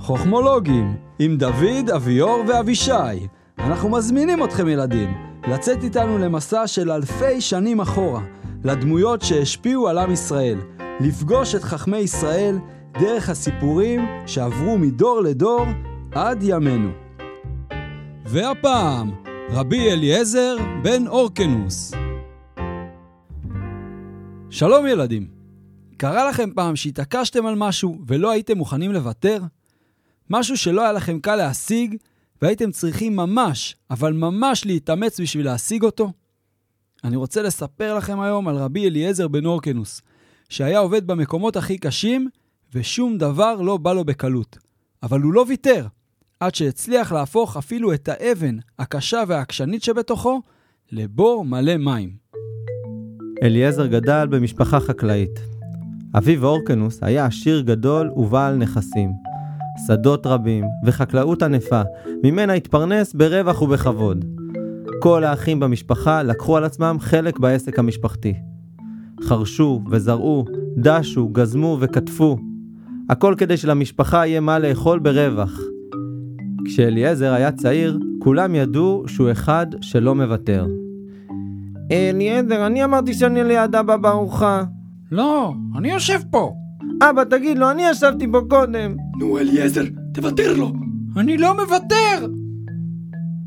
חוכמולוגים, עם דוד, אביאור ואבישי. אנחנו מזמינים אתכם ילדים, לצאת איתנו למסע של אלפי שנים אחורה, לדמויות שהשפיעו על עם ישראל, לפגוש את חכמי ישראל דרך הסיפורים שעברו מדור לדור עד ימינו. והפעם, רבי אליעזר בן אורקנוס. שלום ילדים. קרה לכם פעם שהתעקשתם על משהו ולא הייתם מוכנים לוותר? משהו שלא היה לכם קל להשיג והייתם צריכים ממש, אבל ממש להתאמץ בשביל להשיג אותו? אני רוצה לספר לכם היום על רבי אליעזר בן אורקנוס, שהיה עובד במקומות הכי קשים ושום דבר לא בא לו בקלות. אבל הוא לא ויתר, עד שהצליח להפוך אפילו את האבן הקשה והעקשנית שבתוכו לבור מלא מים. אליעזר גדל במשפחה חקלאית. אביו אורקנוס היה עשיר גדול ובעל נכסים. שדות רבים וחקלאות ענפה, ממנה התפרנס ברווח ובכבוד. כל האחים במשפחה לקחו על עצמם חלק בעסק המשפחתי. חרשו וזרעו, דשו, גזמו וכתפו. הכל כדי שלמשפחה יהיה מה לאכול ברווח. כשאליעזר היה צעיר, כולם ידעו שהוא אחד שלא מוותר. אליעזר, אני אמרתי שאני ליד אבא בארוחה. לא, אני יושב פה. אבא, תגיד לו, אני ישבתי פה קודם. נו, אליעזר, תוותר לו. אני לא מוותר!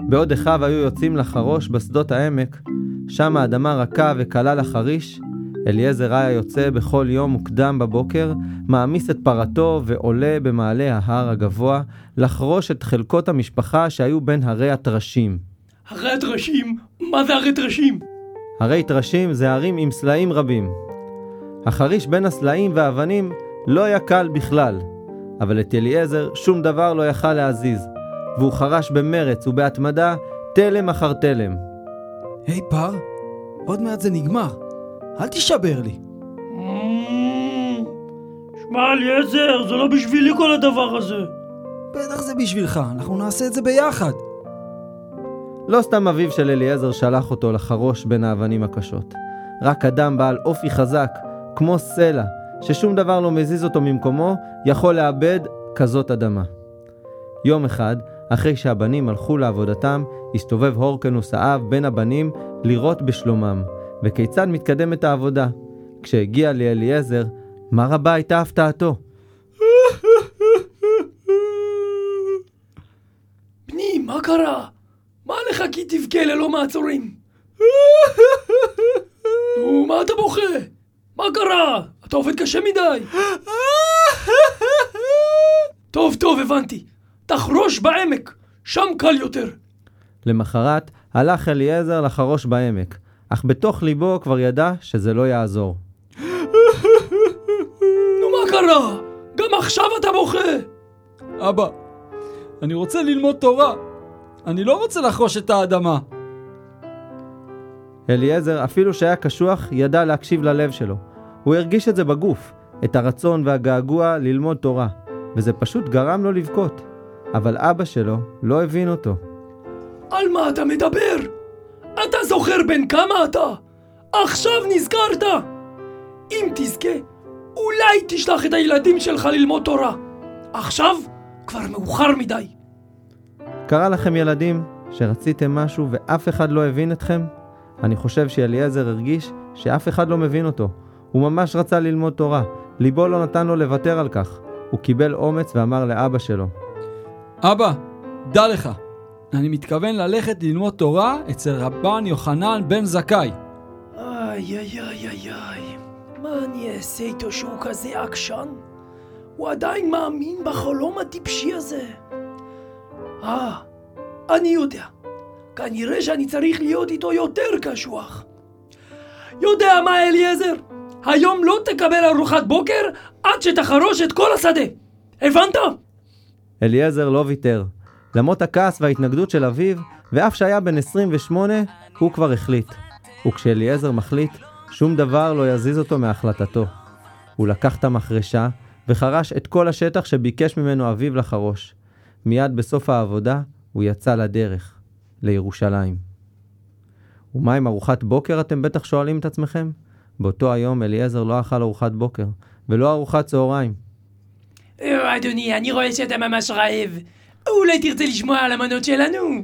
בעוד אחיו היו יוצאים לחרוש בשדות העמק, שם האדמה רכה וקלה לחריש, אליעזר היה יוצא בכל יום מוקדם בבוקר, מעמיס את פרתו ועולה במעלה ההר הגבוה, לחרוש את חלקות המשפחה שהיו בין הרי הטרשים. הרי הטרשים? מה זה הרי טרשים? הרי טרשים זה הרים עם סלעים רבים. החריש בין הסלעים והאבנים לא היה קל בכלל, אבל את אליעזר שום דבר לא יכל להזיז, והוא חרש במרץ ובהתמדה תלם אחר תלם. היי פר, עוד מעט זה נגמר. אל תישבר לי. שמע, אליעזר, זה לא בשבילי כל הדבר הזה. בטח זה בשבילך, אנחנו נעשה את זה ביחד. לא סתם אביו של אליעזר שלח אותו לחרוש בין האבנים הקשות. רק אדם בעל אופי חזק, כמו סלע, ששום דבר לא מזיז אותו ממקומו, יכול לאבד כזאת אדמה. יום אחד, אחרי שהבנים הלכו לעבודתם, הסתובב הורקנוס האב בין הבנים לראות בשלומם, וכיצד מתקדמת העבודה. כשהגיע לאליעזר, מה רבה הייתה הפתעתו? בני, מה קרה? מה לך כי תבכה ללא מעצורים? נו, מה אתה בוכה? מה קרה? אתה עובד קשה מדי. טוב, טוב, הבנתי. תחרוש בעמק, שם קל יותר. למחרת הלך אליעזר לחרוש בעמק, אך בתוך ליבו כבר ידע שזה לא יעזור. נו, מה קרה? גם עכשיו אתה בוכה. אבא, אני רוצה ללמוד תורה. אני לא רוצה לחרוש את האדמה. אליעזר, אפילו שהיה קשוח, ידע להקשיב ללב שלו. הוא הרגיש את זה בגוף, את הרצון והגעגוע ללמוד תורה, וזה פשוט גרם לו לבכות. אבל אבא שלו לא הבין אותו. על מה אתה מדבר? אתה זוכר בן כמה אתה? עכשיו נזכרת? אם תזכה, אולי תשלח את הילדים שלך ללמוד תורה. עכשיו כבר מאוחר מדי. קרה לכם ילדים שרציתם משהו ואף אחד לא הבין אתכם? אני חושב שאליעזר הרגיש שאף אחד לא מבין אותו. הוא ממש רצה ללמוד תורה, ליבו לא נתן לו לוותר על כך. הוא קיבל אומץ ואמר לאבא שלו, אבא, דע לך, אני מתכוון ללכת ללמוד תורה אצל רבן יוחנן בן זכאי. איי איי איי איי איי, מה אני אעשה איתו שהוא כזה עקשן? הוא עדיין מאמין בחלום הטיפשי הזה. אה, אני יודע. כנראה שאני צריך להיות איתו יותר קשוח. יודע מה, אליעזר? היום לא תקבל ארוחת בוקר עד שתחרוש את כל השדה. הבנת? אליעזר לא ויתר. למרות הכעס וההתנגדות של אביו, ואף שהיה בן 28, הוא כבר החליט. וכשאליעזר מחליט, שום דבר לא יזיז אותו מהחלטתו. הוא לקח את המחרשה וחרש את כל השטח שביקש ממנו אביו לחרוש. מיד בסוף העבודה הוא יצא לדרך, לירושלים. ומה עם ארוחת בוקר, אתם בטח שואלים את עצמכם? באותו היום אליעזר לא אכל ארוחת בוקר, ולא ארוחת צהריים. אה, אדוני, אני רואה שאתה ממש רעב. אולי תרצה לשמוע על המנות שלנו?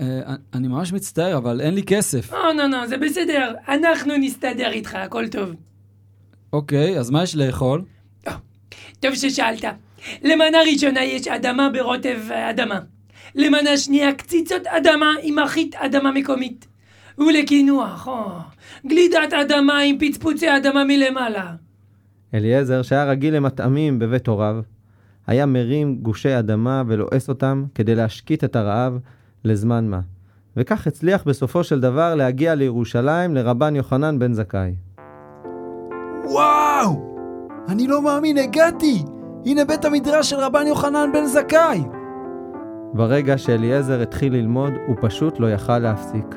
אה, אני ממש מצטער, אבל אין לי כסף. אה, לא, לא, זה בסדר. אנחנו נסתדר איתך, הכל טוב. אוקיי, אז מה יש לאכול? טוב ששאלת. למנה ראשונה יש אדמה ברוטב אדמה. למנה שנייה קציצות אדמה עם אחית אדמה מקומית. ולקינוח, או, גלידת אדמה עם פצפוצי אדמה מלמעלה. אליעזר, שהיה רגיל למטעמים בבית הוריו, היה מרים גושי אדמה ולועס אותם כדי להשקיט את הרעב לזמן מה. וכך הצליח בסופו של דבר להגיע לירושלים לרבן יוחנן בן זכאי. וואו! אני לא מאמין, הגעתי! הנה בית המדרש של רבן יוחנן בן זכאי! ברגע שאליעזר התחיל ללמוד, הוא פשוט לא יכל להפסיק.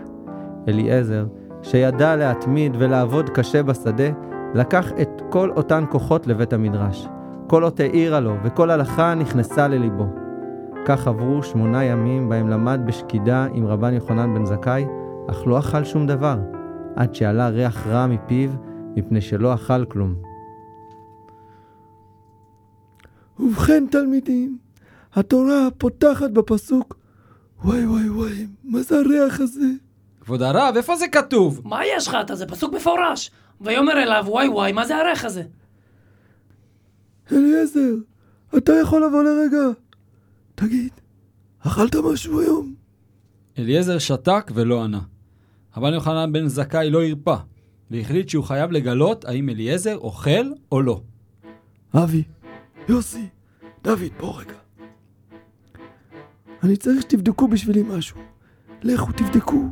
אליעזר, שידע להתמיד ולעבוד קשה בשדה, לקח את כל אותן כוחות לבית המדרש. כל אות העירה לו, וכל הלכה נכנסה לליבו. כך עברו שמונה ימים בהם למד בשקידה עם רבן יוחנן בן זכאי, אך לא אכל שום דבר, עד שעלה ריח רע מפיו, מפני שלא אכל כלום. ובכן תלמידים, התורה פותחת בפסוק וואי וואי וואי, מה זה הריח הזה? כבוד הרב, איפה זה כתוב? מה יש לך? אתה זה פסוק מפורש. ויאמר אליו, וואי וואי, מה זה הריח הזה? אליעזר, אתה יכול לבוא לרגע? תגיד, אכלת משהו היום? אליעזר שתק ולא ענה. רבן יוחנן בן זכאי לא הרפה, והחליט שהוא חייב לגלות האם אליעזר אוכל או לא. אבי, יוסי, דוד, בוא רגע. אני צריך שתבדקו בשבילי משהו. לכו תבדקו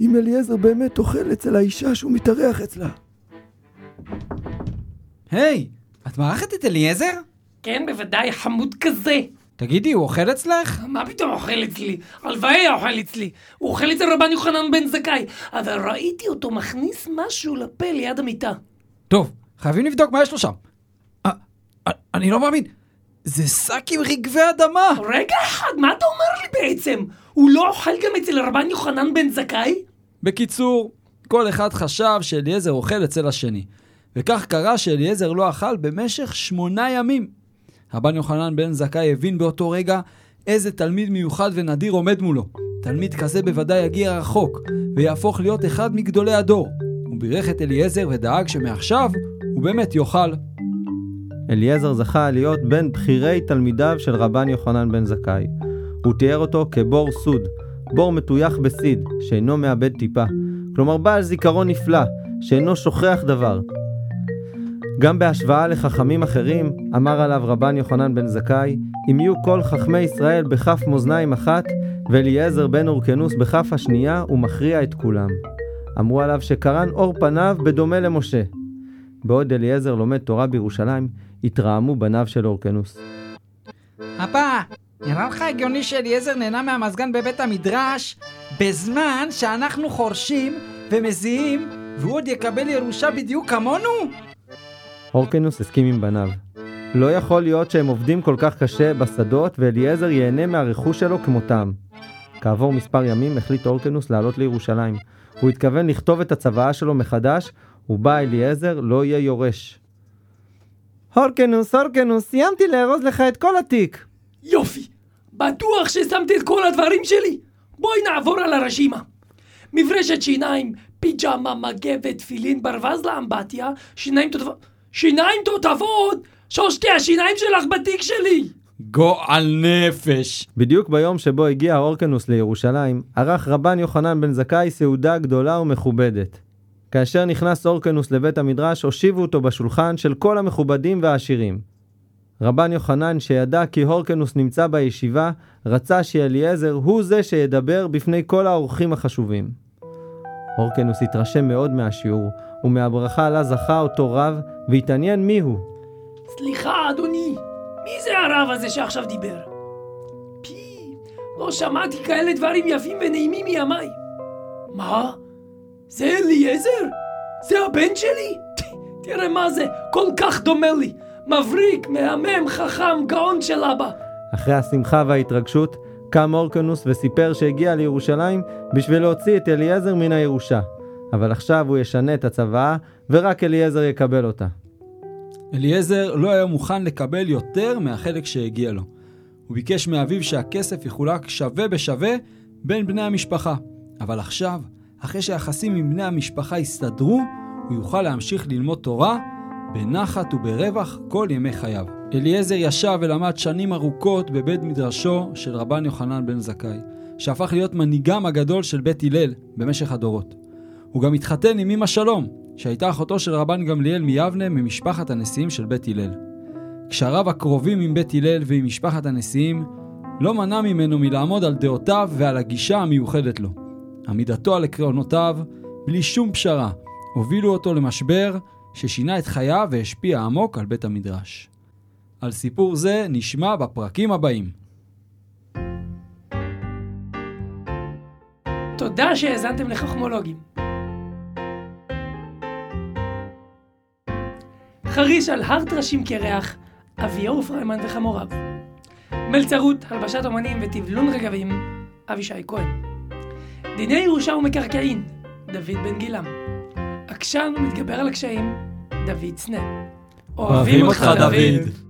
אם אליעזר באמת אוכל אצל האישה שהוא מתארח אצלה. היי, את מארחת את אליעזר? כן, בוודאי, חמוד כזה. תגידי, הוא אוכל אצלך? מה פתאום אוכל אצלי? הלוואי היה אוכל אצלי. הוא אוכל אצל רבן יוחנן בן זכאי. אבל ראיתי אותו מכניס משהו לפה ליד המיטה. טוב, חייבים לבדוק מה יש לו שם. אה, אה, אני לא מאמין, זה שק עם רגבי אדמה! רגע אחד, מה אתה אומר לי בעצם? הוא לא אוכל גם אצל רבן יוחנן בן זכאי? בקיצור, כל אחד חשב שאליעזר אוכל אצל השני, וכך קרה שאליעזר לא אכל במשך שמונה ימים. רבן יוחנן בן זכאי הבין באותו רגע איזה תלמיד מיוחד ונדיר עומד מולו. תלמיד כזה בוודאי יגיע רחוק, ויהפוך להיות אחד מגדולי הדור. הוא בירך את אליעזר ודאג שמעכשיו הוא באמת יאכל. אליעזר זכה להיות בין בכירי תלמידיו של רבן יוחנן בן זכאי. הוא תיאר אותו כבור סוד, בור מטויח בסיד, שאינו מאבד טיפה. כלומר בעל זיכרון נפלא, שאינו שוכח דבר. גם בהשוואה לחכמים אחרים, אמר עליו רבן יוחנן בן זכאי, אם יהיו כל חכמי ישראל בכף מאזניים אחת, ואליעזר בן אורקנוס בכף השנייה, הוא מכריע את כולם. אמרו עליו שקרן אור פניו בדומה למשה. בעוד אליעזר לומד תורה בירושלים, התרעמו בניו של אורקנוס. אבא, נראה לך הגיוני שאליעזר נהנה מהמזגן בבית המדרש בזמן שאנחנו חורשים ומזיעים והוא עוד יקבל ירושה בדיוק כמונו? אורקנוס הסכים עם בניו. לא יכול להיות שהם עובדים כל כך קשה בשדות ואליעזר ייהנה מהרכוש שלו כמותם. כעבור מספר ימים החליט אורקנוס לעלות לירושלים. הוא התכוון לכתוב את הצוואה שלו מחדש, ובה אליעזר לא יהיה יורש. הורקנוס, הורקנוס, סיימתי לארוז לך את כל התיק. יופי! בטוח ששמתי את כל הדברים שלי? בואי נעבור על הרשימה. מברשת שיניים, פיג'מה, מגבת, תפילין, ברווז לאמבטיה, שיניים תותבות... שיניים תותבות? שושתי השיניים שלך בתיק שלי! גועל נפש! בדיוק ביום שבו הגיע אורקנוס לירושלים, ערך רבן יוחנן בן זכאי סעודה גדולה ומכובדת. כאשר נכנס אורקנוס לבית המדרש, הושיבו אותו בשולחן של כל המכובדים והעשירים. רבן יוחנן, שידע כי הורקנוס נמצא בישיבה, רצה שאליעזר הוא זה שידבר בפני כל האורחים החשובים. הורקנוס התרשם מאוד מהשיעור, ומהברכה לה זכה אותו רב, והתעניין מיהו. סליחה, אדוני, מי זה הרב הזה שעכשיו דיבר? פי, לא שמעתי כאלה דברים יפים ונעימים מימיי. מה? זה אליעזר? זה הבן שלי? תראה מה זה, כל כך דומה לי. מבריק, מהמם, חכם, גאון של אבא. אחרי השמחה וההתרגשות, קם אורקנוס וסיפר שהגיע לירושלים בשביל להוציא את אליעזר מן הירושה. אבל עכשיו הוא ישנה את הצוואה, ורק אליעזר יקבל אותה. אליעזר לא היה מוכן לקבל יותר מהחלק שהגיע לו. הוא ביקש מאביו שהכסף יחולק שווה בשווה בין בני המשפחה. אבל עכשיו, אחרי שהיחסים עם בני המשפחה הסתדרו, הוא יוכל להמשיך ללמוד תורה בנחת וברווח כל ימי חייו. אליעזר ישב ולמד שנים ארוכות בבית מדרשו של רבן יוחנן בן זכאי, שהפך להיות מנהיגם הגדול של בית הלל במשך הדורות. הוא גם התחתן עם אמא שלום, שהייתה אחותו של רבן גמליאל מיבנה ממשפחת הנשיאים של בית הלל. כשהרב הקרובים עם בית הלל ועם משפחת הנשיאים, לא מנע ממנו מלעמוד על דעותיו ועל הגישה המיוחדת לו. עמידתו על עקרונותיו, בלי שום פשרה, הובילו אותו למשבר ששינה את חייו והשפיע עמוק על בית המדרש. על סיפור זה נשמע בפרקים הבאים. תודה שהאזנתם לחכמולוגים. חריש על הר טרשים קרח, אביהו פריימן וחמוריו. מלצרות, הלבשת אומנים וטבלון רגבים, אבישי כהן. דיני ירושה ומקרקעין, דוד בן גילם. עקשן ומתגבר על הקשיים, דוד סנה. אוהבים אותך, דוד.